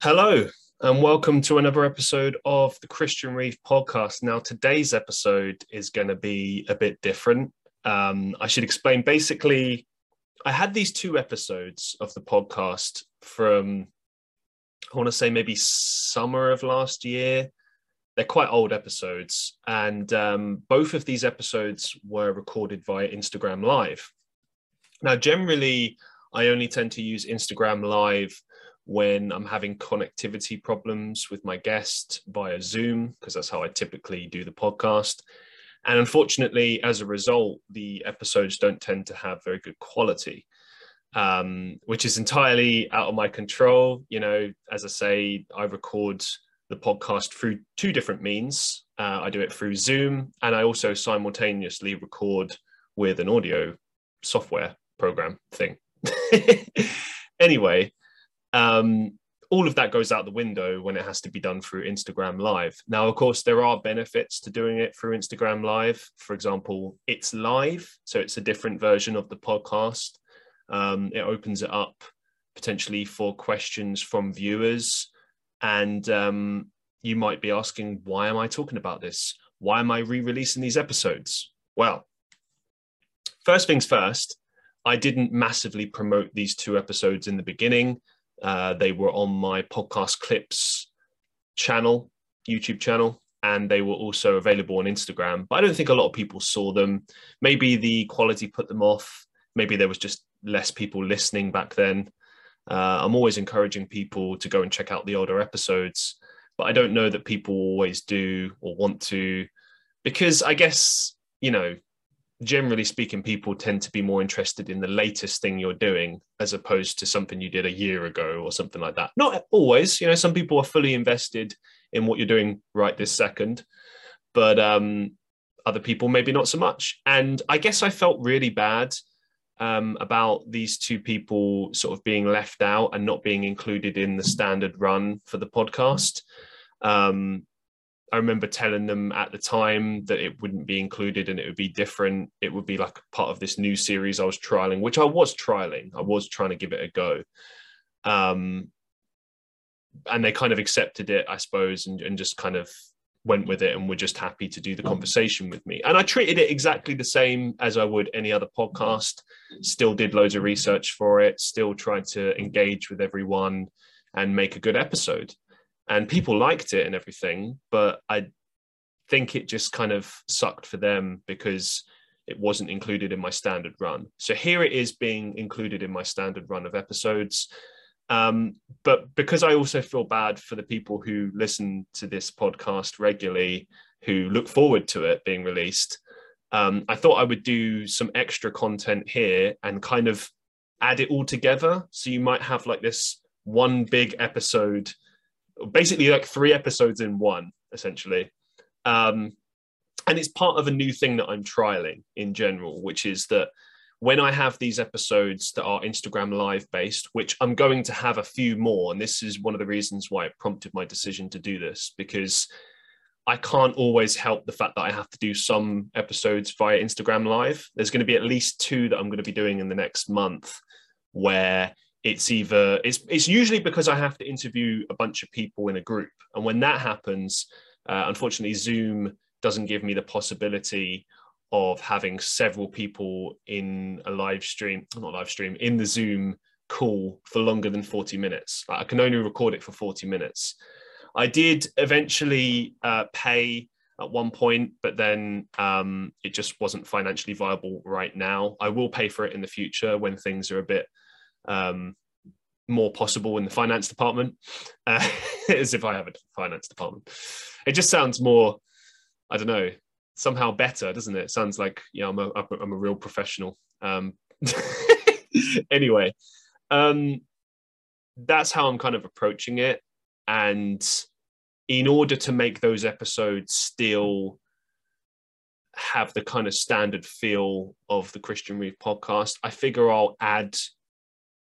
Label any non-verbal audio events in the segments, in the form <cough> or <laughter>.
Hello, and welcome to another episode of the Christian Reeve podcast. Now, today's episode is going to be a bit different. Um, I should explain basically, I had these two episodes of the podcast from, I want to say maybe summer of last year. They're quite old episodes, and um, both of these episodes were recorded via Instagram Live. Now, generally, I only tend to use Instagram Live when I'm having connectivity problems with my guest via Zoom, because that's how I typically do the podcast. And unfortunately, as a result, the episodes don't tend to have very good quality, um, which is entirely out of my control. You know, as I say, I record the podcast through two different means. Uh, I do it through Zoom, and I also simultaneously record with an audio software program thing. <laughs> anyway, um, all of that goes out the window when it has to be done through Instagram Live. Now, of course, there are benefits to doing it through Instagram Live. For example, it's live, so it's a different version of the podcast. Um, it opens it up potentially for questions from viewers. And um, you might be asking, why am I talking about this? Why am I re releasing these episodes? Well, first things first, I didn't massively promote these two episodes in the beginning. Uh, they were on my podcast clips channel, YouTube channel, and they were also available on Instagram. But I don't think a lot of people saw them. Maybe the quality put them off. Maybe there was just less people listening back then. Uh, I'm always encouraging people to go and check out the older episodes, but I don't know that people always do or want to, because I guess, you know, generally speaking, people tend to be more interested in the latest thing you're doing as opposed to something you did a year ago or something like that. Not always, you know, some people are fully invested in what you're doing right this second, but um, other people maybe not so much. And I guess I felt really bad um, about these two people sort of being left out and not being included in the standard run for the podcast. Um, I remember telling them at the time that it wouldn't be included and it would be different. It would be like part of this new series I was trialing, which I was trialing. I was trying to give it a go. Um, and they kind of accepted it, I suppose, and, and just kind of went with it and were just happy to do the conversation with me. And I treated it exactly the same as I would any other podcast. Still did loads of research for it, still tried to engage with everyone and make a good episode and people liked it and everything but i think it just kind of sucked for them because it wasn't included in my standard run. So here it is being included in my standard run of episodes. Um, but because i also feel bad for the people who listen to this podcast regularly who look forward to it being released um, i thought i would do some extra content here and kind of add it all together. So you might have like this one big episode basically like three episodes in one, essentially. Um, and it's part of a new thing that I'm trialing in general, which is that when I have these episodes that are Instagram live based, which I'm going to have a few more, and this is one of the reasons why it prompted my decision to do this, because I can't always help the fact that I have to do some episodes via Instagram live. There's going to be at least two that I'm going to be doing in the next month where it's either it's it's usually because I have to interview a bunch of people in a group, and when that happens, uh, unfortunately, Zoom doesn't give me the possibility of having several people in a live stream, not live stream, in the Zoom call for longer than 40 minutes. I can only record it for 40 minutes. I did eventually uh, pay at one point, but then um, it just wasn't financially viable right now. I will pay for it in the future when things are a bit um, more possible in the finance department, uh, <laughs> as if I have a finance department. It just sounds more, I don't know, somehow better, doesn't it? it sounds like you know I'm a I'm a real professional. Um, <laughs> anyway, um, that's how I'm kind of approaching it, and in order to make those episodes still have the kind of standard feel of the Christian Reeve podcast, I figure I'll add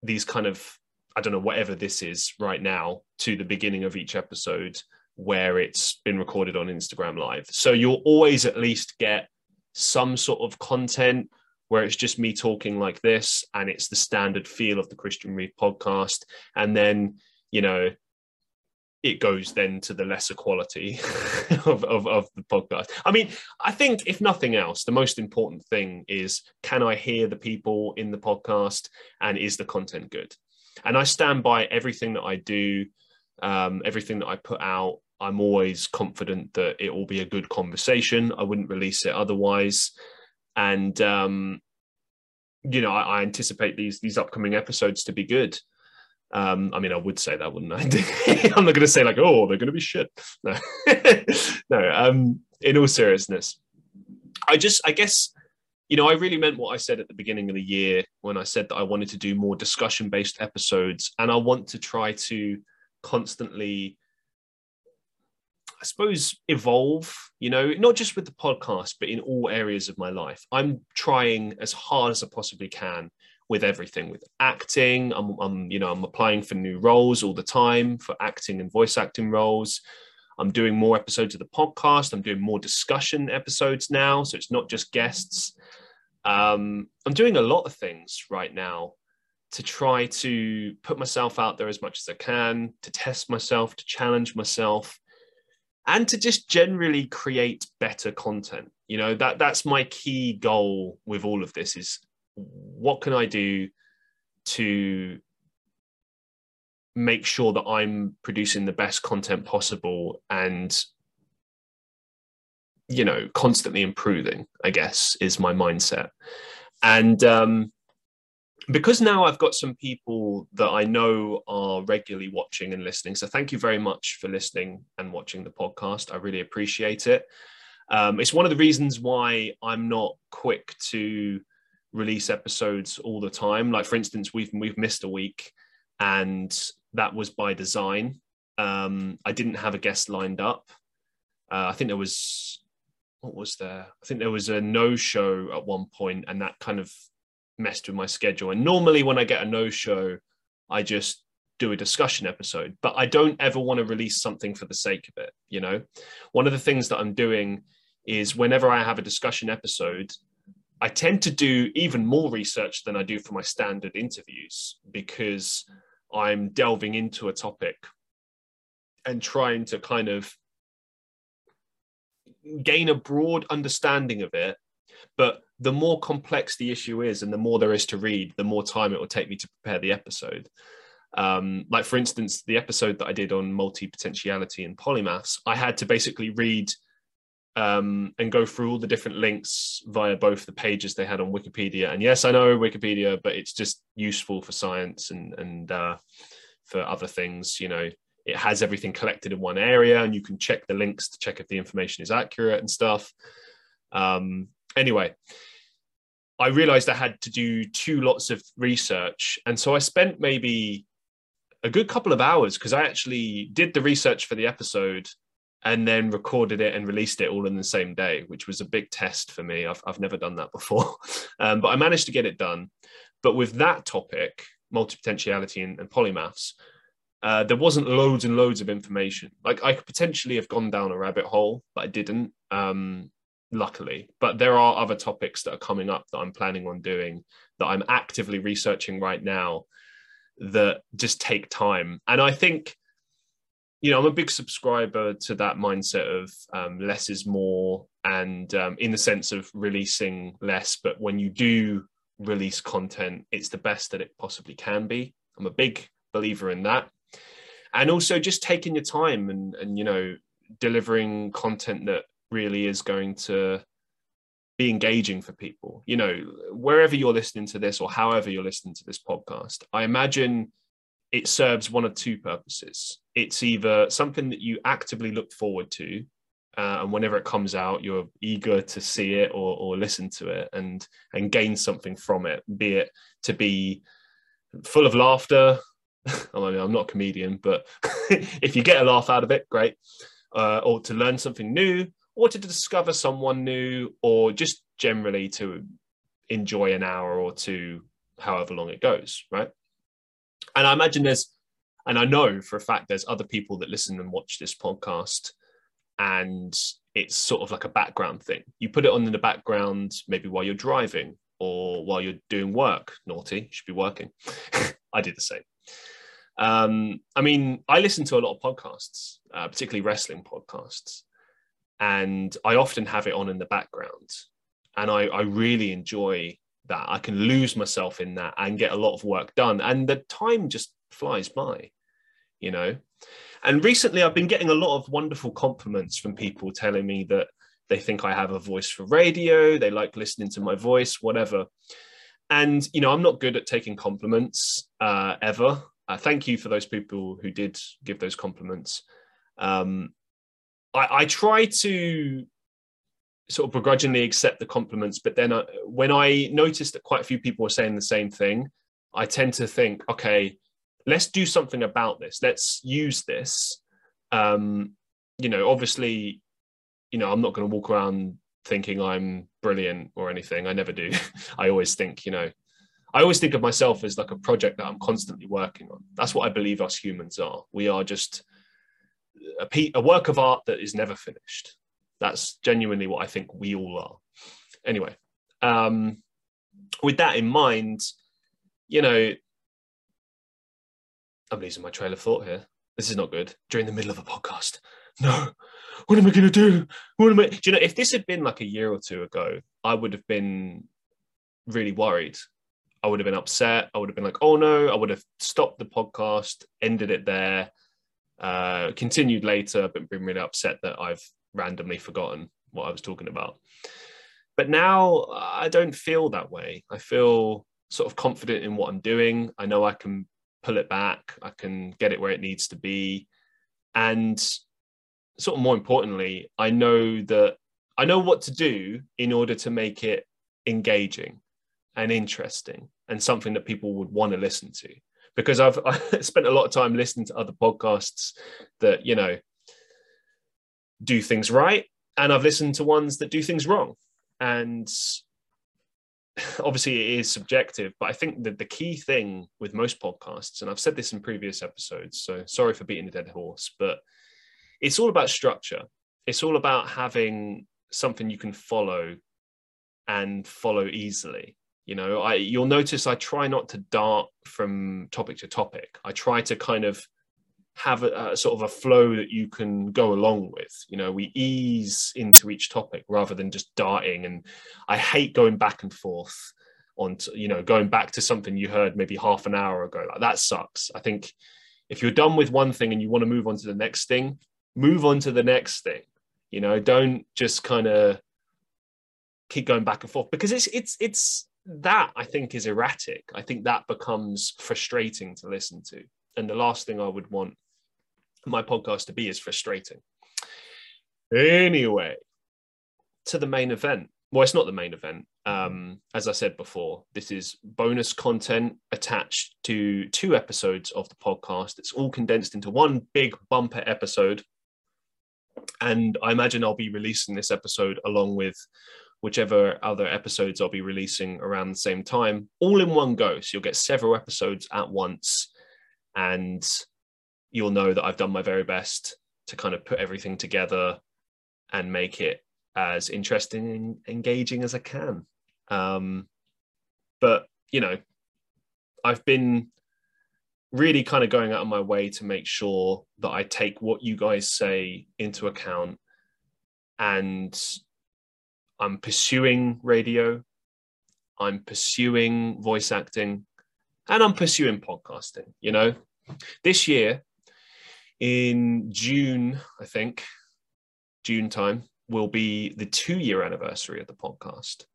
these kind of I don't know whatever this is right now to the beginning of each episode where it's been recorded on Instagram live. So you'll always at least get some sort of content where it's just me talking like this and it's the standard feel of the Christian Reeve podcast and then you know it goes then to the lesser quality <laughs> of, of, of, the podcast. I mean, I think if nothing else, the most important thing is can I hear the people in the podcast and is the content good? And I stand by everything that I do, um, everything that I put out. I'm always confident that it will be a good conversation. I wouldn't release it otherwise. And, um, you know, I, I anticipate these these upcoming episodes to be good. Um, I mean, I would say that, wouldn't I? <laughs> I'm not going to say like, oh, they're going to be shit. No, <laughs> no. Um, in all seriousness, I just, I guess, you know, I really meant what I said at the beginning of the year when I said that I wanted to do more discussion-based episodes, and I want to try to constantly, I suppose, evolve. You know, not just with the podcast, but in all areas of my life. I'm trying as hard as I possibly can with everything with acting. I'm, I'm you know i'm applying for new roles all the time for acting and voice acting roles. I'm doing more episodes of the podcast. I'm doing more discussion episodes now. So it's not just guests. Um, i'm doing a lot of things right now to try to put myself out there as much as i can to test myself to challenge myself and to just generally create better content. You know that that's my key goal with all of this is what can I do to make sure that I'm producing the best content possible and you know constantly improving i guess is my mindset. And um, because now i've got some people that i know are regularly watching and listening so thank you very much for listening and watching the podcast. I really appreciate it. Um, it's one of the reasons why i'm not quick to release episodes all the time. Like for instance, we've we've missed a week, and that was by design. Um, I didn't have a guest lined up. Uh, I think there was what was there? I think there was a no show at one point, and that kind of messed with my schedule. And normally, when I get a no show, I just do a discussion episode, but I don't ever want to release something for the sake of it. You know, one of the things that I'm doing is whenever I have a discussion episode, I tend to do even more research than I do for my standard interviews because I'm delving into a topic and trying to kind of gain a broad understanding of it. But the more complex the issue is and the more there is to read, the more time it will take me to prepare the episode. Um, like, for instance, the episode that I did on multi potentiality and polymaths, I had to basically read um, and go through all the different links via both the pages they had on Wikipedia. And yes, I know Wikipedia, but it's just useful for science and and uh, for other things. You know, it has everything collected in one area, and you can check the links to check if the information is accurate and stuff. Um, anyway, I realized I had to do two lots of research, and so I spent maybe a good couple of hours because I actually did the research for the episode and then recorded it and released it all in the same day, which was a big test for me. I've, I've never done that before, <laughs> um, but I managed to get it done. But with that topic, multipotentiality and, and polymaths, uh, there wasn't loads and loads of information. Like I could potentially have gone down a rabbit hole, but I didn't, um, luckily. But there are other topics that are coming up that I'm planning on doing that I'm actively researching right now that just take time. And I think you know, I'm a big subscriber to that mindset of um, less is more, and um, in the sense of releasing less. But when you do release content, it's the best that it possibly can be. I'm a big believer in that, and also just taking your time and and you know delivering content that really is going to be engaging for people. You know, wherever you're listening to this or however you're listening to this podcast, I imagine it serves one of two purposes. It's either something that you actively look forward to, uh, and whenever it comes out, you're eager to see it or, or listen to it and and gain something from it, be it to be full of laughter. <laughs> I mean, I'm not a comedian, but <laughs> if you get a laugh out of it, great. Uh, or to learn something new, or to discover someone new, or just generally to enjoy an hour or two, however long it goes, right? And I imagine there's, and I know for a fact there's other people that listen and watch this podcast, and it's sort of like a background thing. You put it on in the background, maybe while you're driving or while you're doing work. Naughty, you should be working. <laughs> I do the same. Um, I mean, I listen to a lot of podcasts, uh, particularly wrestling podcasts, and I often have it on in the background. And I, I really enjoy that. I can lose myself in that and get a lot of work done. And the time just flies by, you know. And recently, I've been getting a lot of wonderful compliments from people telling me that they think I have a voice for radio, they like listening to my voice, whatever. And, you know, I'm not good at taking compliments uh, ever. Uh, thank you for those people who did give those compliments. Um, I, I try to sort of begrudgingly accept the compliments, but then I, uh, when I notice that quite a few people were saying the same thing, I tend to think, okay, let's do something about this. Let's use this. Um, you know, obviously, you know, I'm not going to walk around thinking I'm brilliant or anything. I never do. <laughs> I always think, you know, I always think of myself as like a project that I'm constantly working on. That's what I believe us humans are. We are just a, pe- a work of art that is never finished. That's genuinely what I think we all are. Anyway, um, with that in mind, you know, I'm losing my trail of thought here. This is not good. During the middle of a podcast. No. What am I going to do? What am I? Do you know, if this had been like a year or two ago, I would have been really worried. I would have been upset. I would have been like, oh no, I would have stopped the podcast, ended it there, uh, continued later, but been really upset that I've randomly forgotten what I was talking about. But now I don't feel that way. I feel sort of confident in what I'm doing. I know I can pull it back, I can get it where it needs to be. And sort of more importantly, I know that I know what to do in order to make it engaging and interesting and something that people would want to listen to because I've <laughs> I spent a lot of time listening to other podcasts that you know do things right, and I've listened to ones that do things wrong, and <laughs> obviously it is subjective. But I think that the key thing with most podcasts, and I've said this in previous episodes, so sorry for beating a dead horse, but it's all about structure. It's all about having something you can follow and follow easily you know i you'll notice i try not to dart from topic to topic i try to kind of have a, a, sort of a flow that you can go along with. You know we ease into each topic rather than just darting. And i hate going back and forth on to, you know going back to something you heard maybe half an hour ago. Like that sucks. I think if you're done with one thing and you want to move on to the next thing move on to the next thing. You know don't just kind of keep going back and forth because it's it's it's that I think is erratic. I think that becomes frustrating to listen to. And the last thing I would want my podcast to be is frustrating. Anyway, to the main event. Well, it's not the main event. Um, as I said before, this is bonus content attached to two episodes of the podcast. It's all condensed into one big bumper episode. And I imagine I'll be releasing this episode along with whichever other episodes I'll be releasing around the same time, all in one go. So you'll get several episodes at once, and you'll know that I've done my very best to kind of put everything together and make it as interesting and engaging as I can. Um, but you know, I've been really kind of going out of my way to make sure that I take what you guys say into account and I'm pursuing radio, I'm pursuing voice acting, and I'm pursuing podcasting. You know, this year in June, I think, June time will be the two year anniversary of the podcast,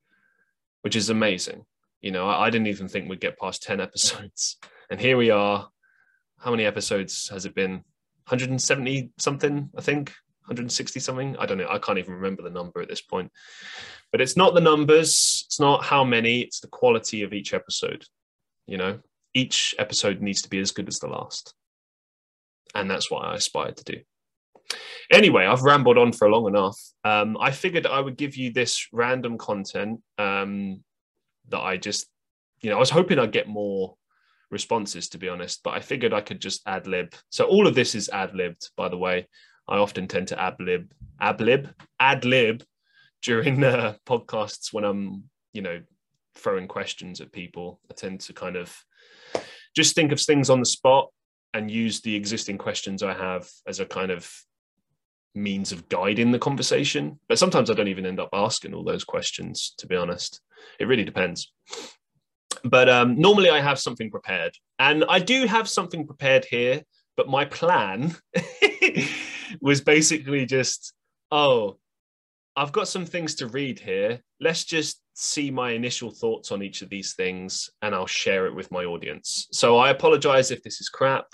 which is amazing. You know, I, I didn't even think we'd get past 10 <laughs> episodes. And here we are. How many episodes has it been? 170 something, I think. 160 something. I don't know. I can't even remember the number at this point. But it's not the numbers, it's not how many, it's the quality of each episode. You know, each episode needs to be as good as the last. And that's what I aspired to do. Anyway, I've rambled on for long enough. Um, I figured I would give you this random content um, that I just, you know, I was hoping I'd get more responses to be honest, but I figured I could just ad lib. So all of this is ad libbed, by the way. I often tend to ad lib, ad lib, ad lib during uh, podcasts when I'm, you know, throwing questions at people. I tend to kind of just think of things on the spot and use the existing questions I have as a kind of means of guiding the conversation. But sometimes I don't even end up asking all those questions, to be honest. It really depends. But um, normally I have something prepared, and I do have something prepared here. But my plan <laughs> was basically just, oh, I've got some things to read here. Let's just see my initial thoughts on each of these things and I'll share it with my audience. So I apologize if this is crap.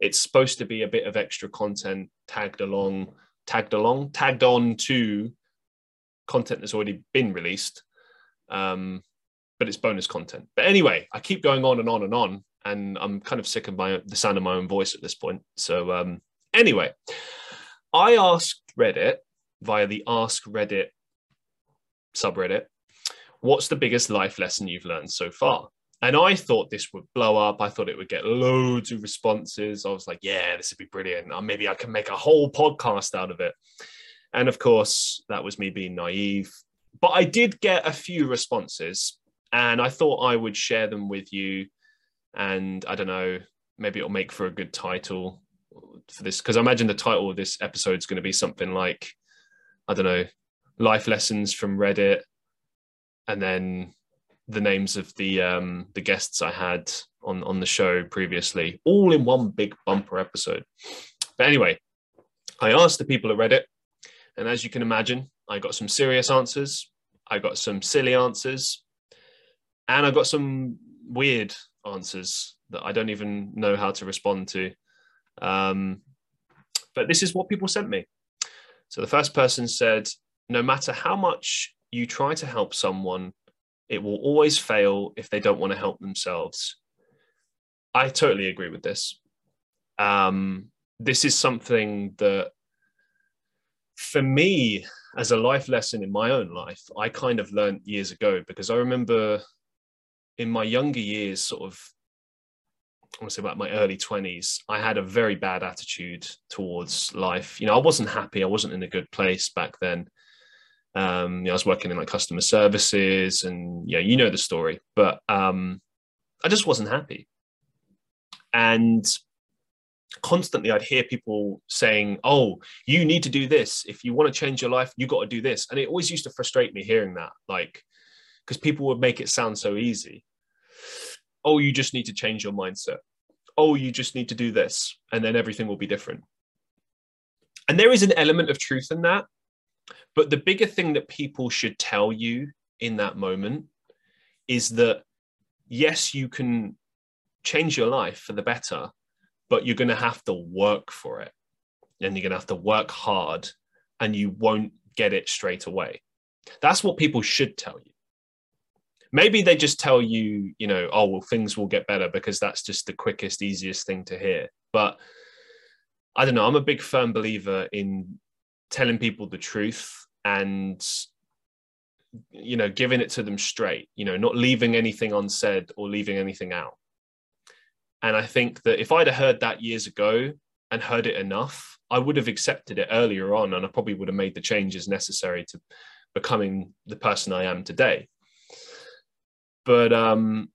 It's supposed to be a bit of extra content tagged along, tagged along, tagged on to content that's already been released. Um, but it's bonus content. But anyway, I keep going on and on and on, and I'm kind of sick of my the sound of my own voice at this point. So um, anyway, I asked Reddit via the Ask Reddit subreddit, what's the biggest life lesson you've learned so far? And I thought this would blow up. I thought it would get loads of responses. I was like, yeah, this would be brilliant. Or maybe I can make a whole podcast out of it. And of course, that was me being naive. But I did get a few responses and I thought I would share them with you. And I don't know, maybe it'll make for a good title for this because I imagine the title of this episode is going to be something like, I don't know, life lessons from Reddit and then the names of the um, the guests I had on on the show previously, all in one big bumper episode. But anyway, I asked the people at Reddit, and as you can imagine, I got some serious answers, I got some silly answers, and I got some weird answers that I don't even know how to respond to. Um, but this is what people sent me. So the first person said, no matter how much you try to help someone, it will always fail if they don't want to help themselves. I totally agree with this. Um, this is something that, for me, as a life lesson in my own life, I kind of learned years ago because I remember in my younger years, sort of, I want to say about my early 20s, I had a very bad attitude towards life. You know, I wasn't happy, I wasn't in a good place back then. Um, you know, I was working in like customer services, and yeah, you know the story. But um, I just wasn't happy, and constantly I'd hear people saying, "Oh, you need to do this if you want to change your life. You got to do this," and it always used to frustrate me hearing that, like, because people would make it sound so easy. Oh, you just need to change your mindset. Oh, you just need to do this, and then everything will be different. And there is an element of truth in that but the bigger thing that people should tell you in that moment is that yes, you can change your life for the better, but you're going to have to work for it. And you're going to have to work hard and you won't get it straight away. That's what people should tell you. Maybe they just tell you, you know, oh, well, things will get better because that's just the quickest, easiest thing to hear. But I don't know. I'm a big firm believer in telling people the truth and you know giving it to them straight you know not leaving anything unsaid or leaving anything out and i think that if i'd have heard that years ago and heard it enough i would have accepted it earlier on and i probably would have made the changes necessary to becoming the person i am today but um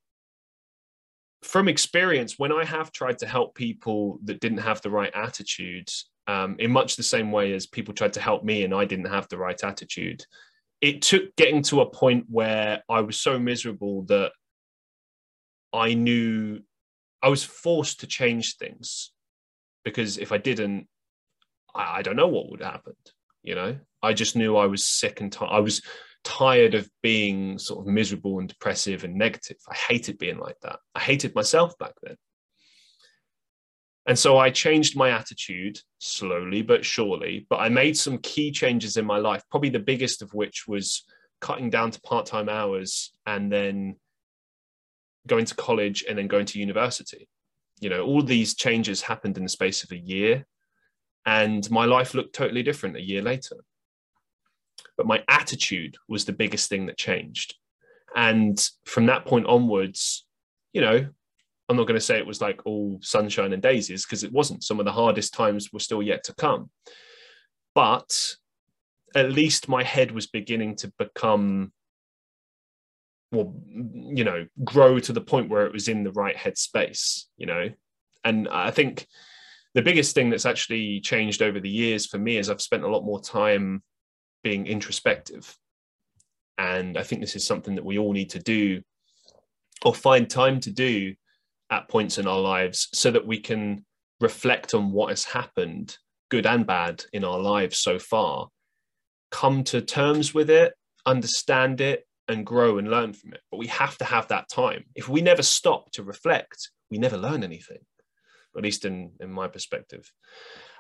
from experience when i have tried to help people that didn't have the right attitude um, in much the same way as people tried to help me and I didn't have the right attitude. It took getting to a point where I was so miserable that I knew I was forced to change things because if I didn't, I, I don't know what would happen. You know, I just knew I was sick and tired. I was tired of being sort of miserable and depressive and negative. I hated being like that. I hated myself back then. And so I changed my attitude slowly but surely. But I made some key changes in my life, probably the biggest of which was cutting down to part time hours and then going to college and then going to university. You know, all these changes happened in the space of a year. And my life looked totally different a year later. But my attitude was the biggest thing that changed. And from that point onwards, you know, I'm not going to say it was like all sunshine and daisies because it wasn't. Some of the hardest times were still yet to come. But at least my head was beginning to become, well, you know, grow to the point where it was in the right headspace, you know. And I think the biggest thing that's actually changed over the years for me is I've spent a lot more time being introspective. And I think this is something that we all need to do or find time to do at points in our lives so that we can reflect on what has happened, good and bad, in our lives so far, come to terms with it, understand it, and grow and learn from it. But we have to have that time. If we never stop to reflect, we never learn anything, at least in, in my perspective.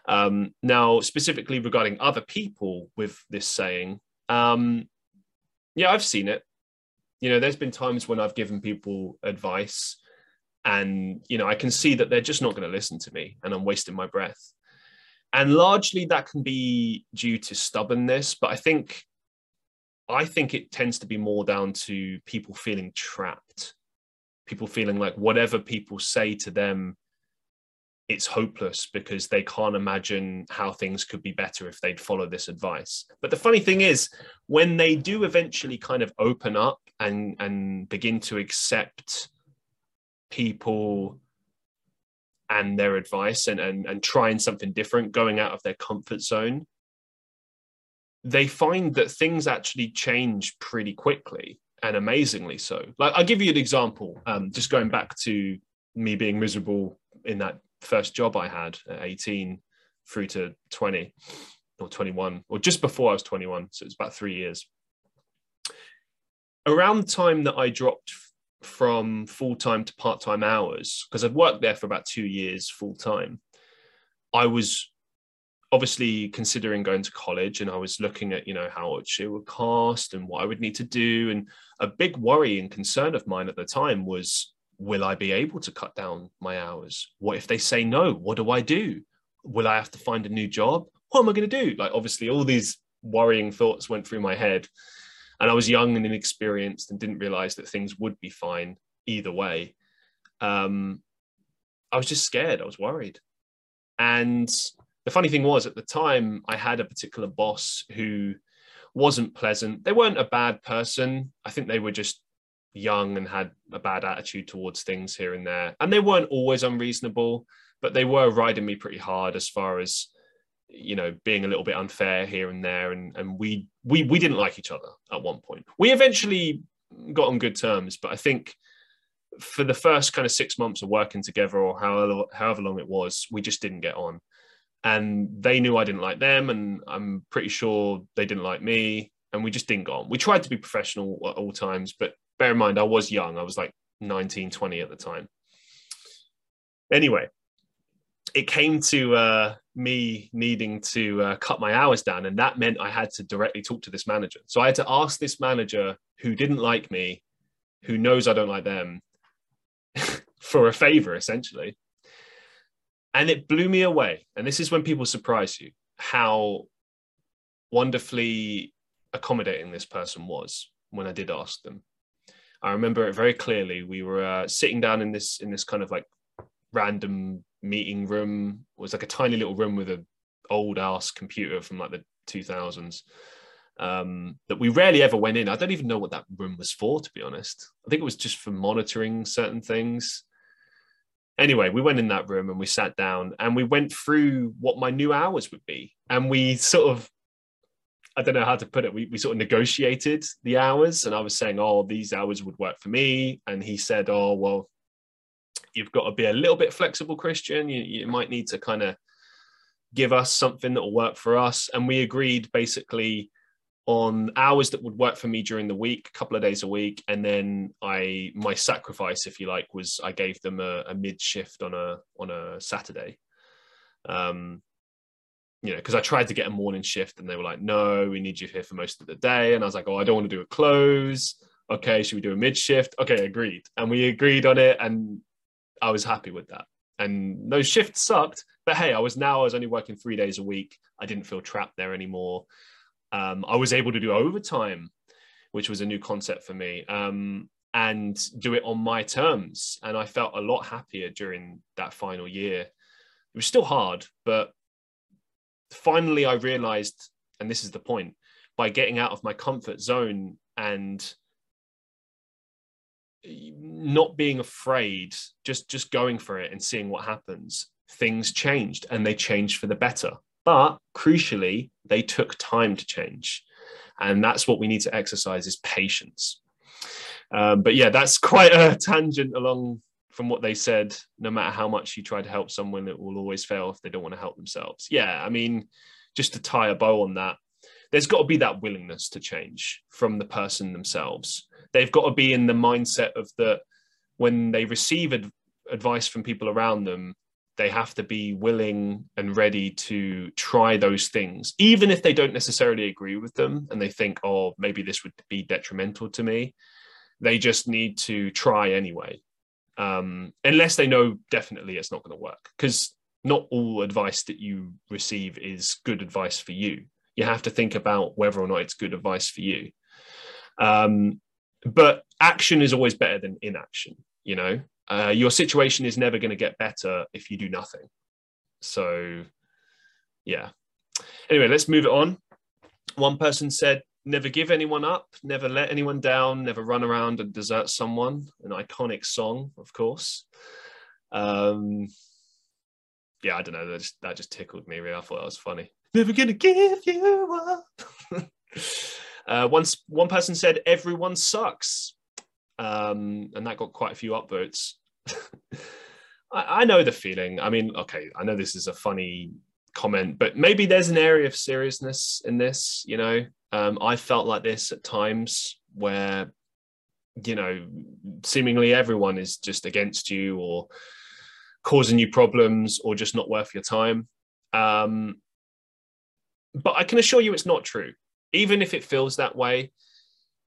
Um, now, specifically regarding other people with this saying, um, yeah, I've seen it. You know, there's been times when I've given people advice and, you know, I can see that they're just not going to listen to me and I'm wasting my breath. And largely that can be due to stubbornness, but I think I think it tends to be more down to people feeling trapped, people feeling like whatever people say to them, it's hopeless because they can't imagine how things could be better if they'd follow this advice. But the funny thing is, when they do eventually kind of open up and and begin to accept people and their advice and, and and trying something different, going out of their comfort zone, they find that things actually change pretty quickly and amazingly so. Like I'll give you an example. Um, just going back to me being miserable in that first job I had at 18 through to 20 or 21, or just before I was 21. So it's about three years. Around the time that I dropped from full time to part time hours, because I'd worked there for about two years full time, I was obviously considering going to college and I was looking at, you know, how much it would cost and what I would need to do. And a big worry and concern of mine at the time was, will I be able to cut down my hours? What if they say no? What do I do? Will I have to find a new job? What am I going to do? Like, obviously, all these worrying thoughts went through my head. And I was young and inexperienced and didn't realize that things would be fine either way. Um, I was just scared. I was worried. And the funny thing was at the time i had a particular boss who wasn't pleasant they weren't a bad person i think they were just young and had a bad attitude towards things here and there. And they weren't always unreasonable but they were riding me pretty hard as far as you know being a little bit unfair here and there. And and we we we didn't like each other at one point. We eventually got on good terms but i think for the first kind of six months of working together or however however long it was we just didn't get on. And they knew I didn't like them, and I'm pretty sure they didn't like me, and we just didn't go on. We tried to be professional at all times, but bear in mind, I was young. I was like 19, 20 at the time. Anyway, it came to uh, me needing to uh, cut my hours down, and that meant I had to directly talk to this manager. So I had to ask this manager who didn't like me, who knows I don't like them, <laughs> for a favor, essentially and it blew me away. And this is when people surprise you how wonderfully accommodating this person was when I did ask them. I remember it very clearly. We were uh, sitting down in this in this kind of like random meeting room. It was like a tiny little room with an old ass computer from like the 2000s um, that we rarely ever went in. I don't even know what that room was for, to be honest. I think it was just for monitoring certain things anyway, we went in that room and we sat down and we went through what my new hours would be. And we sort of, I don't know how to put it, we, we sort of negotiated the hours. And I was saying, oh, these hours would work for me. And he said, oh, well, you've got to be a little bit flexible, Christian. You, you might need to kind of give us something that will work for us. And we agreed basically on hours that would work for me during the week, a couple of days a week, and then I my sacrifice, if you like, was I gave them a, a mid shift on a on a Saturday. Um, you know, because I tried to get a morning shift, and they were like, "No, we need you here for most of the day," and I was like, "Oh, I don't want to do a close. Okay, should we do a mid shift? Okay, agreed." And we agreed on it, and I was happy with that. And those shifts sucked, but hey, I was now I was only working three days a week. I didn't feel trapped there anymore um, I was able to do overtime, which was a new concept for me, um, and do it on my terms. And I felt a lot happier during that final year. It was still hard, but finally I realized, and this is the point, by getting out of my comfort zone and not being afraid, just just going for it and seeing what happens, things changed and they changed for the better. But crucially, they took time to change. And that's what we need to exercise is patience. Um, but yeah, that's <laughs> quite a tangent along from what they said. No matter how much you try to help someone, it will always fail if they don't want to help themselves. Yeah, I mean, just to tie a bow on that, there's got to be that willingness to change from the person themselves. They've got to be in the mindset of that when they receive ad- advice from people around them, they have to be willing and ready to try those things, even if they don't necessarily agree with them and they think, oh, maybe this would be detrimental to me. They just need to try anyway, um, unless they know definitely it's not going to work. Because not all advice that you receive is good advice for you. You have to think about whether or not it's good advice for you. Um, but action is always better than inaction, you know? Uh, your situation is never going to get better if you do nothing. So, yeah. Anyway, let's move it on. One person said, Never give anyone up, never let anyone down, never run around and desert someone. An iconic song, of course. Um, yeah, I don't know. That just, that just tickled me. Really, I thought that was funny. Never gonna give you up. <laughs> uh, once one person said, "Everyone sucks." um, and that got quite a few upvotes. <laughs> I, I know the feeling. I mean, okay, I know this is a funny comment, but maybe there's an area of seriousness in this. You know, um, I felt like this at times where, you know, seemingly everyone is just against you or causing you problems or just not worth your time. Um, but I can assure you it's not true. Even if it feels that way,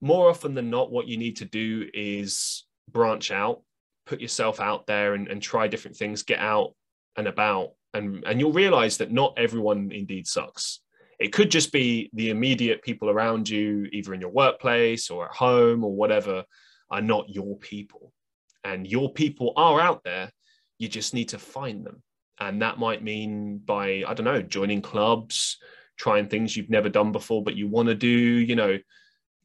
more often than not, what you need to do is branch out, put yourself out there and, and try different things, get out and about. And, and you'll realize that not everyone indeed sucks. It could just be the immediate people around you, either in your workplace or at home or whatever, are not your people. And your people are out there. You just need to find them. And that might mean by, I don't know, joining clubs, trying things you've never done before, but you want to do, you know,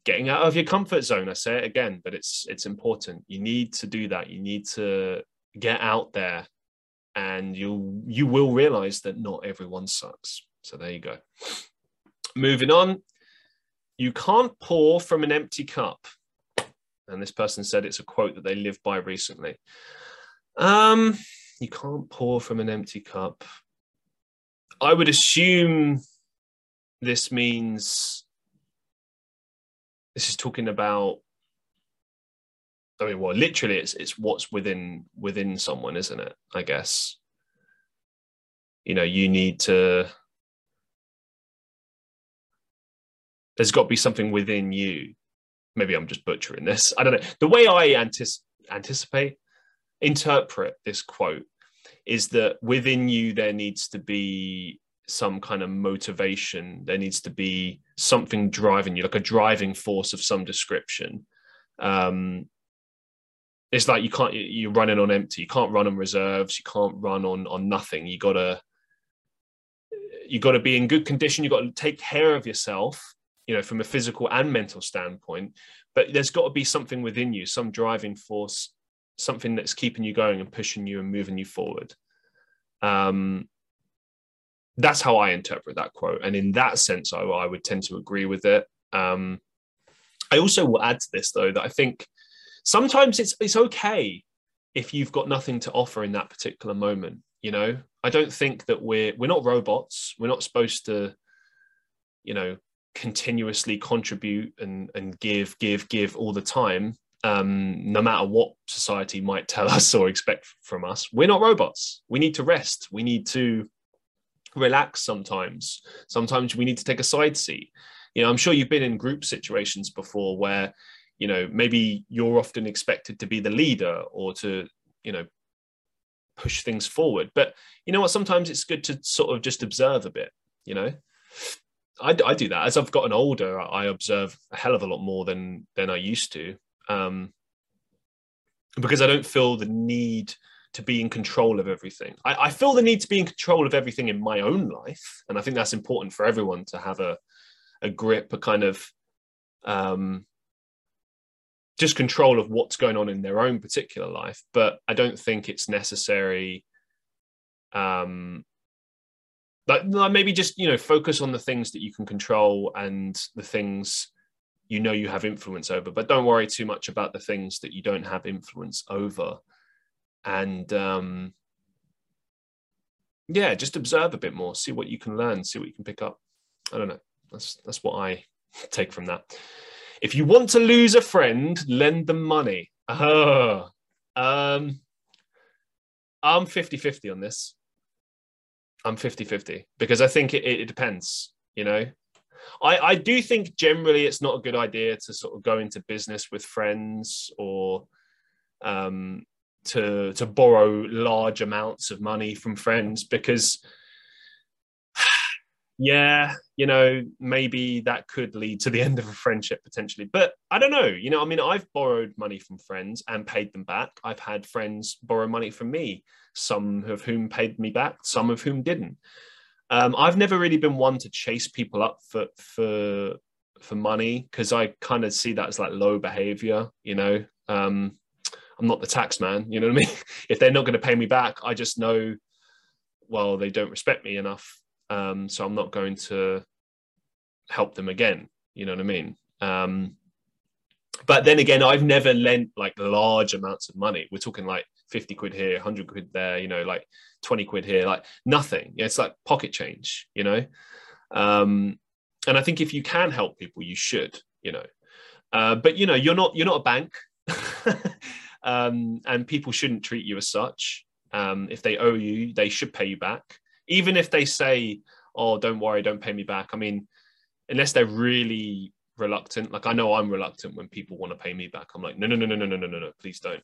getting out of your comfort zone. I say it again, but it's it's important. You need to do that. You need to get out there, and you you will realize that not everyone sucks. So there you go. Moving on, you can't pour from an empty cup. And this person said it's a quote that they live by recently. Um, you can't pour from an empty cup. I would assume this means this is talking about I mean, well, literally, it's it's what's within within someone, isn't it? I guess. You know, you need to. There's got to be something within you. Maybe I'm just butchering this. I don't know. The way I antis- anticipate, interpret this quote is that within you there needs to be some kind of motivation. There needs to be something driving you, like a driving force of some description. Um, it's like you can't you're running on empty. You can't run on reserves. You can't run on on nothing. You gotta you got to be in good condition. You got to take care of yourself, you know, from a physical and mental standpoint. But there's got to be something within you, some driving force, something that's keeping you going and pushing you and moving you forward. Um, that's how I interpret that quote. And in that sense, I, I would tend to agree with it. Um, I also will add to this though that I think sometimes it's it's okay if you've got nothing to offer in that particular moment. You know, I don't think that we're we're not robots. We're not supposed to, you know, continuously contribute and and give give give all the time. Um, no matter what society might tell <laughs> us or expect from us, we're not robots. We need to rest. We need to relax sometimes. Sometimes we need to take a side seat. You know, I'm sure you've been in group situations before where, you know, maybe you're often expected to be the leader or to, you know, push things forward. But you know what? Sometimes it's good to sort of just observe a bit, you know? I, I do that as I've gotten older. I observe a hell of a lot more than than I used to, um, because I don't feel the need to be in control of everything. I, I, feel the need to be in control of everything in my own life, and I think that's important for everyone to have a a grip, a kind of um, just control of what's going on in their own particular life. But I don't think it's necessary. Um, like, maybe just you know focus on the things that you can control and the things you know you have influence over. But don't worry too much about the things that you don't have influence over. And um yeah just observe a bit more. See what you can learn. See what you can pick up. I don't know. That's that's what i <laughs> take from that. If you want to lose a friend lend them money. Oh, um i'm 50-50 on this i'm 50-50 because i think it, it depends you know? I, I do think generally it's not a good idea to sort of go into business with friends or um, to to borrow large amounts of money from friends because yeah you know maybe that could lead to the <laughs> end of a friendship potentially but i don't know you know i mean i've borrowed money from friends and paid them back i've had friends borrow money from me some of whom paid me back some of whom didn't um, I've never really been one to chase people up for for for money because I kind of see that as like low behavior. You know, um, I'm not the tax man. You know what I mean? <laughs> if they're not going to pay me back, I just know, well, they don't respect me enough, um, so I'm not going to help them again. You know what I mean? Um, but then again, I've never lent like large amounts of money. We're talking like 50 quid here, 100 quid there, you know, like 20 quid here, like nothing. It's like pocket change, you know? Um, and I think if you can help people, you should, you know. Uh, but you know, you're not you're not a bank, <laughs> um, and people shouldn't treat you as such. Um, if they owe you, they should pay you back, even if they say, "Oh, don't worry, don't pay me back." I mean, unless they're really reluctant. Like I know I'm reluctant when people want to pay me back. I'm like, no, no, no, no, no, no, no, no, no, please don't.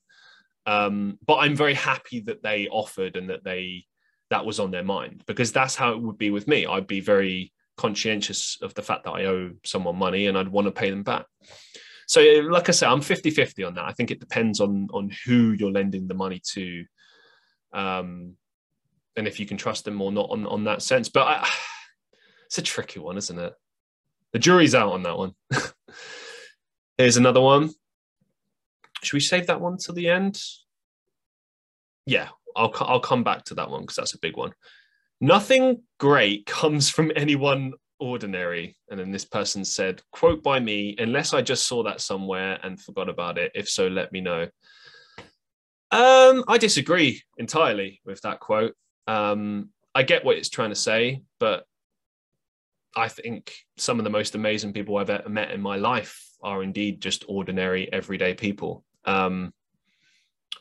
Um, but I'm very happy that they offered and that they that was on their mind because that's how it would be with me. I'd be very conscientious of the fact that I owe someone money and I'd want to pay them back. So, like I said, I'm 50 50 on that. I think it depends on on who you're lending the money to, um, and if you can trust them or not on on that sense. But I, <sighs> it's a tricky one, isn't it? The jury's out on that one. <laughs> Here's another one. Should we save that one to the end? Yeah, I'll I'll come back to that one because that's a big one. Nothing great comes from <laughs> anyone ordinary. And then this person said, quote by me, unless I just saw that somewhere and forgot about it. If so, let me know. Um, I disagree entirely with that quote. Um, I get what it's trying to say, but I think some of the most amazing people I've ever met in my life are indeed just ordinary, everyday people um,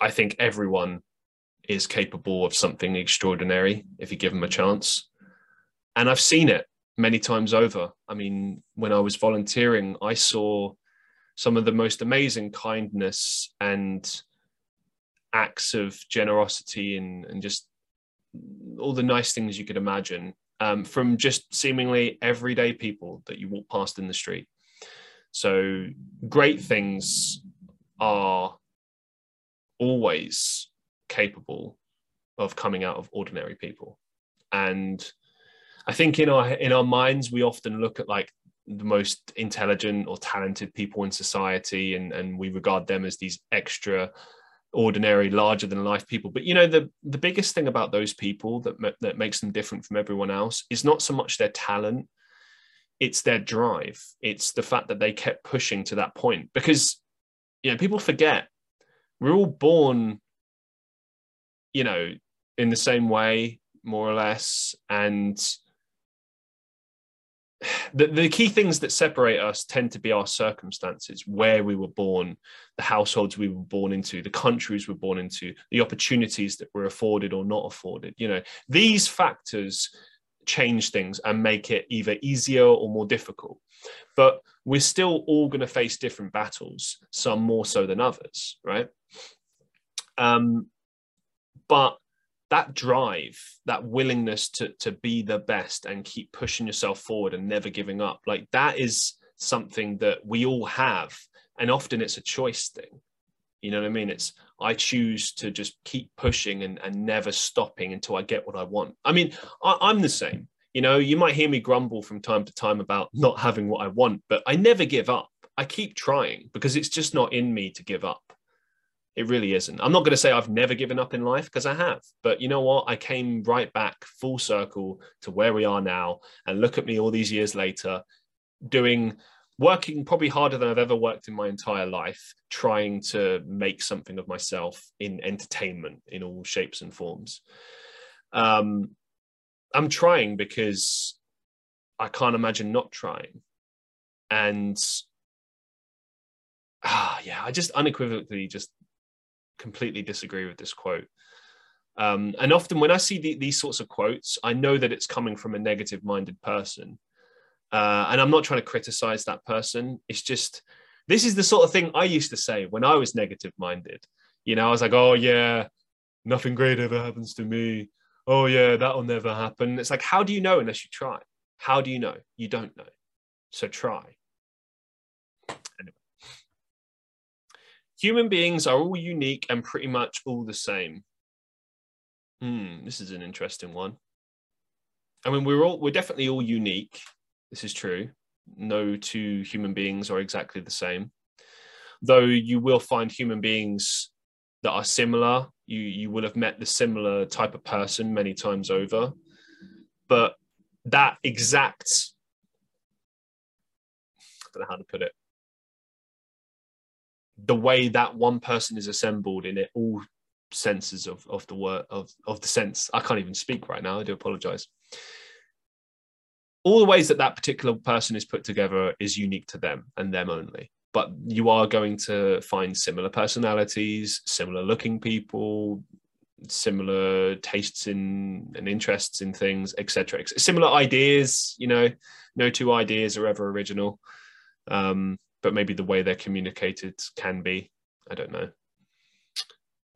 I think everyone is capable of something extraordinary if you give them a chance. And I've seen it many times over. I mean, when I was volunteering, I saw some of the most amazing kindness and acts of generosity and, and just all the nice things you could imagine um, from just seemingly everyday people that you walk past in the street. So great things are always capable of coming out of ordinary people and i think in our in our minds we often look at like the most intelligent or talented people in society and and we regard them as these extra ordinary larger than life people. But you know the the biggest thing about those people that that makes them different from everyone else is not so much their talent it's their drive. It's the fact that they kept pushing to that point. Because you know, people forget we're all born, you know, in the same way, more or less. And the, the key things that separate us tend to be our circumstances, where we were born, the households we were born into, the countries we're born into, the opportunities that we're afforded or not afforded. You know, these factors change things and make it either easier or more difficult. But we're still all going to face different battles, some more so than others, right? Um, but that drive, that willingness to to be the best and keep pushing yourself forward and never giving up, like that is something that we all have, and often it's a choice thing. You know what I mean? It's I choose to just keep pushing and, and never stopping until I get what I want. I mean, I, I'm the same you know, you might hear me grumble from time to time about not having what I want, but I never give up. I I keep trying because it's just not in me to give up. It really isn't. I'm not going to say I've never given up in life because I have. But you know what? I came right back full circle to where we are now. And look at me all these years later doing working probably harder than I've ever worked in my entire life, trying to make something of myself in entertainment in all shapes and forms. Um, I'm trying because I can't imagine not trying. And ah, <sighs> yeah, I just unequivocally just completely disagree with this quote. Um, and often when I see the, these sorts of quotes, I know that it's coming from a negative minded person. Uh, and I'm not trying to criticize that person. It's just, this is the sort of thing I used to say when I was negative minded. You know, I was like, oh, yeah, nothing great ever happens to me. Oh, yeah, that'll never happen. It's like, how do you know unless you try? How do you know? You don't know. So try. Anyway. Human beings are all unique and pretty much all the same. Hmm, this is an interesting one. I mean, we're all we're definitely all unique. This is true. No two human beings are exactly the same. Though you will find human beings that are similar. You you will have met the similar type of person many times over. But that exact I don't know how to put it the way that one person is assembled in it all senses of of the word of of the sense. I can't even speak right now i do apologize. All the ways that that particular person is put together is unique to them and them only. But you are going to find similar personalities similar looking people similar tastes in and interests in things etc similar ideas you know no two ideas are ever original. Um but maybe the way they're communicated can be. I don't know.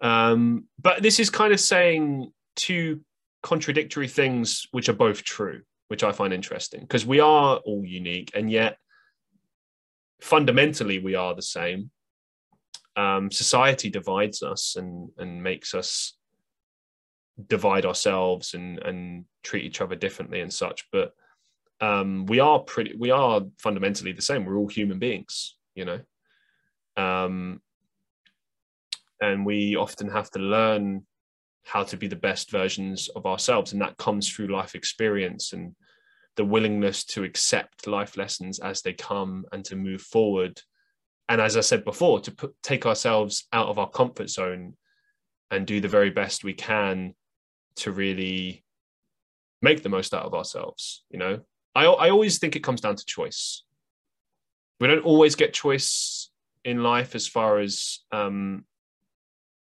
Um, but this is kind of saying two contradictory things which are both true, which I find interesting because we are all unique and yet fundamentally we are the same. Um, society divides us and, and makes us divide ourselves and, and treat each other differently and such. But um, we are pretty we are fundamentally the same. We're all human beings you know? Um, and we often have to learn how to be the best versions of ourselves. And that comes through life experience and the willingness to accept life lessons as they come and to move forward. And as i said before to put, take ourselves out of our comfort zone and do the very best we can to really make the most out of ourselves you know I, I always think it comes down to choice. We don't always get choice in life as far as um,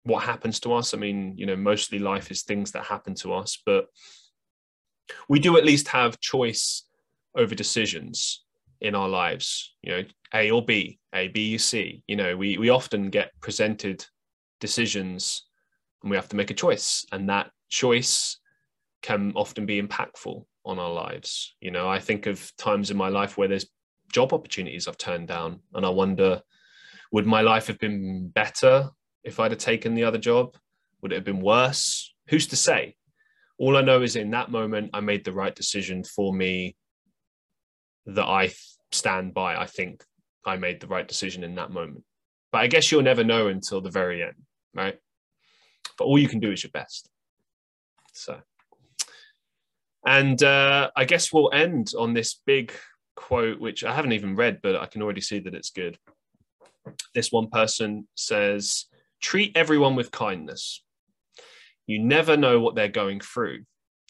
what happens to us. I mean, you know, mostly life is things that happen to us, but we do at least have choice over decisions in our lives. You know, A or B, A, B, C. You know, we we often get presented decisions, and we have to make a choice, and that choice can often be impactful on our lives. You know, I think of times in my life where there's job opportunities I've turned down, and I wonder, would my life have been better if I'd have taken the other job? Would it have been worse? Who's to say? All I know is in that moment, I made the right decision for me that I stand by. I think I made the right decision in that moment. But I guess you'll never know until the very end, right? But all you can do is your best. So. And uh, I guess we'll end on this big quote, which I haven't even read, but I can already see that it's good. This one person says, treat everyone with kindness. You never know what they're going through.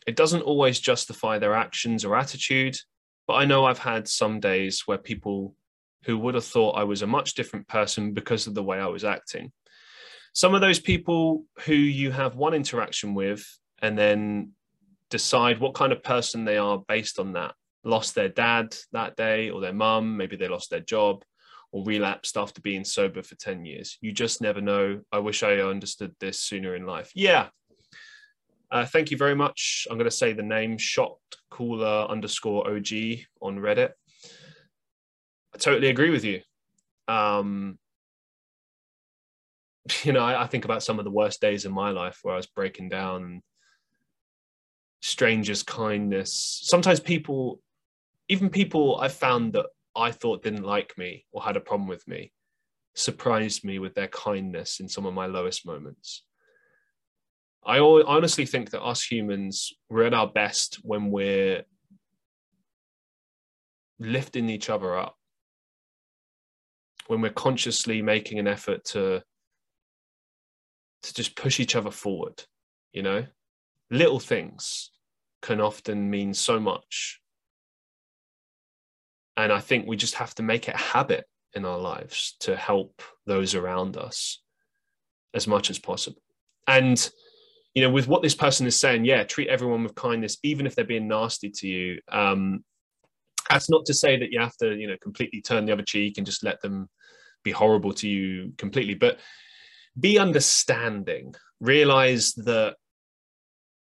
It doesn't always justify their actions or attitude, but I know I've had some days where people who would have thought I was a much different person because of the way I was acting. Some of those people who you have one interaction with and then decide what kind of person they are based on that. Lost their dad that day or their mum, maybe they lost their job or relapsed after being sober for 10 years. You just never know. I wish I understood this sooner in life. Yeah. Uh, thank you very much. I'm going to say the name shot cooler underscore OG on Reddit. I totally agree with you. Um, <laughs> you know, I, I, think about some of the worst days in my life where I was breaking down strangers' kindness. Sometimes people, even people I've found that I thought didn't like me or had a problem with me surprised me with their kindness in some of my lowest moments. I honestly think that us humans, we're at our best when we're lifting each other up, when we're consciously making an effort to, to just push each other forward, you know? Little things can often mean so much. And I think we just have to make it a habit in our lives to help those around us as much as possible. And you know, with what this person is saying, yeah, treat everyone with kindness, even if they're being nasty to you. Um, that's not to say that you have to, you know, completely turn the other cheek and just let them be horrible to you completely, but be understanding. Realize that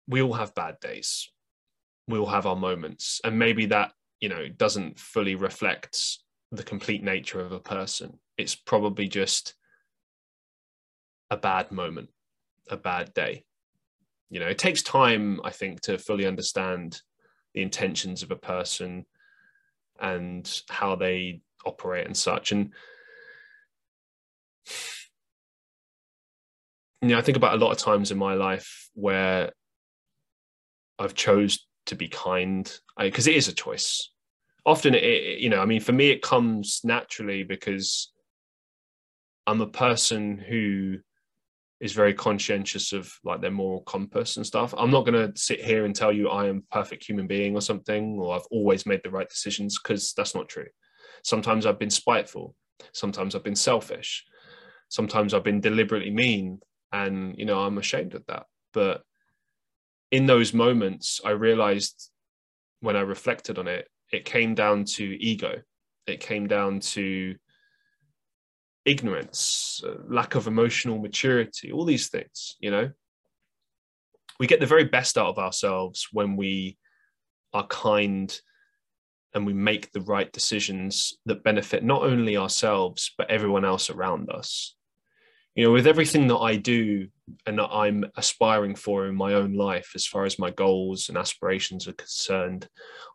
we all have bad days. We all have our moments, and maybe that you know doesn't fully reflect the complete nature of a person. It's probably just a bad moment, a bad day. You know, it takes time, I think, to fully understand the intentions of a person and how they operate and such. And you know, I think about a lot of times in my life where I've chose to be kind because it is a choice. Often it, you know i mean for me it comes naturally because i'm a person who is very conscientious of like their moral compass and stuff. I'm not going to sit here and tell you i am a perfect human being or something or i've always made the right decisions because that's not true. Sometimes i've been spiteful. Sometimes i've been selfish. Sometimes i've been deliberately mean and you know i'm ashamed of that. But in those moments i realized when i reflected on it it came down to ego. It came down to ignorance, uh, lack of emotional maturity, all these things, you know. We get the very best out of ourselves when we are kind and we make the right decisions that benefit not only ourselves, but everyone else around us you know, with everything that I do and that I'm aspiring for in my own life, as far as my goals and aspirations are concerned,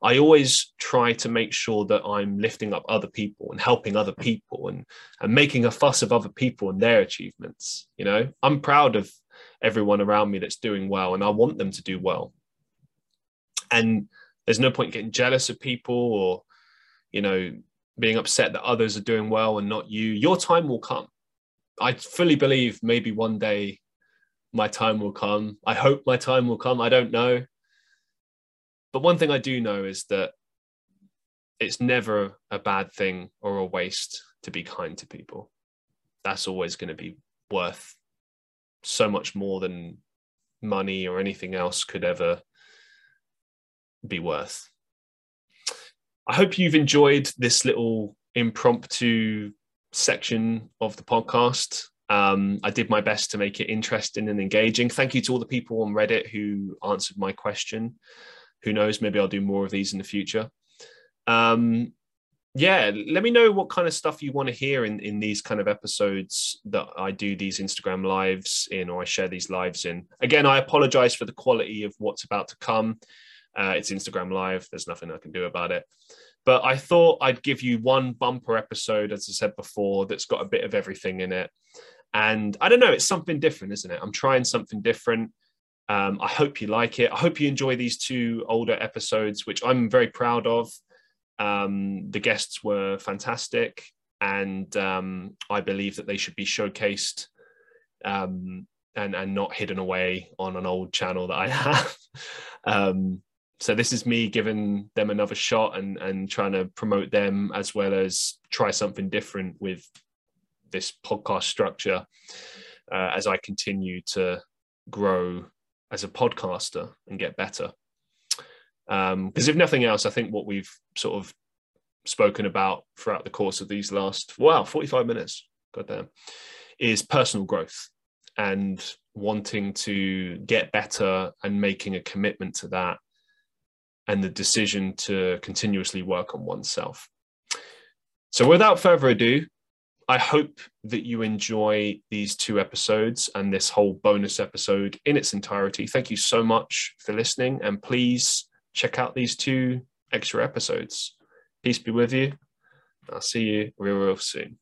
I always try to make sure that I'm lifting up other people and helping other people and, and making a fuss of other people and their achievements. You know, I'm proud of everyone around me that's doing well and I want them to do well. And there's no point getting jealous of people or, you know, being upset that others are doing well and not you. Your time will come I fully believe maybe one day my time will come. I hope my time will come. I don't know. But one thing I do know is that it's never a bad thing or a waste to be kind to people. That's always going to be worth so much more than money or anything else could ever be worth. I hope you've enjoyed this little impromptu section of the podcast. Um, I did my best to make it interesting and engaging. Thank you to all the people on Reddit who answered my question. Who knows? Maybe I'll do more of these in the future. Um, yeah, let me know what kind of stuff you want to hear in, in these kind of episodes that I do these Instagram lives in or I share these lives in. Again, I apologize for the quality of what's about to come. Uh, it's Instagram live. There's nothing I can do about it. But I thought I'd give you one bumper episode, as I said before, that's got a bit of everything in it. And I don't know, it's something different, isn't it? I'm trying something different. Um, I hope you like it. I hope you enjoy these two older episodes, which I'm very proud of. Um, the guests were fantastic, and um, I believe that they should be showcased um, and and not hidden away on an old channel that I <laughs> have. So this is me giving them another shot and and trying to promote them as well as try something different with this podcast structure uh, as I continue to grow as a podcaster and get better. Because um, if nothing else, I think what we've sort of spoken about throughout the course of these last wow 45 minutes, goddamn, is personal growth and wanting to get better and making a commitment to that and the decision to continuously work on oneself. So, without further ado, I hope that you enjoy these two episodes and this whole bonus episode in its entirety. Thank you so much for listening, and please check out these two extra episodes. Peace be with you. I'll see you real, real soon.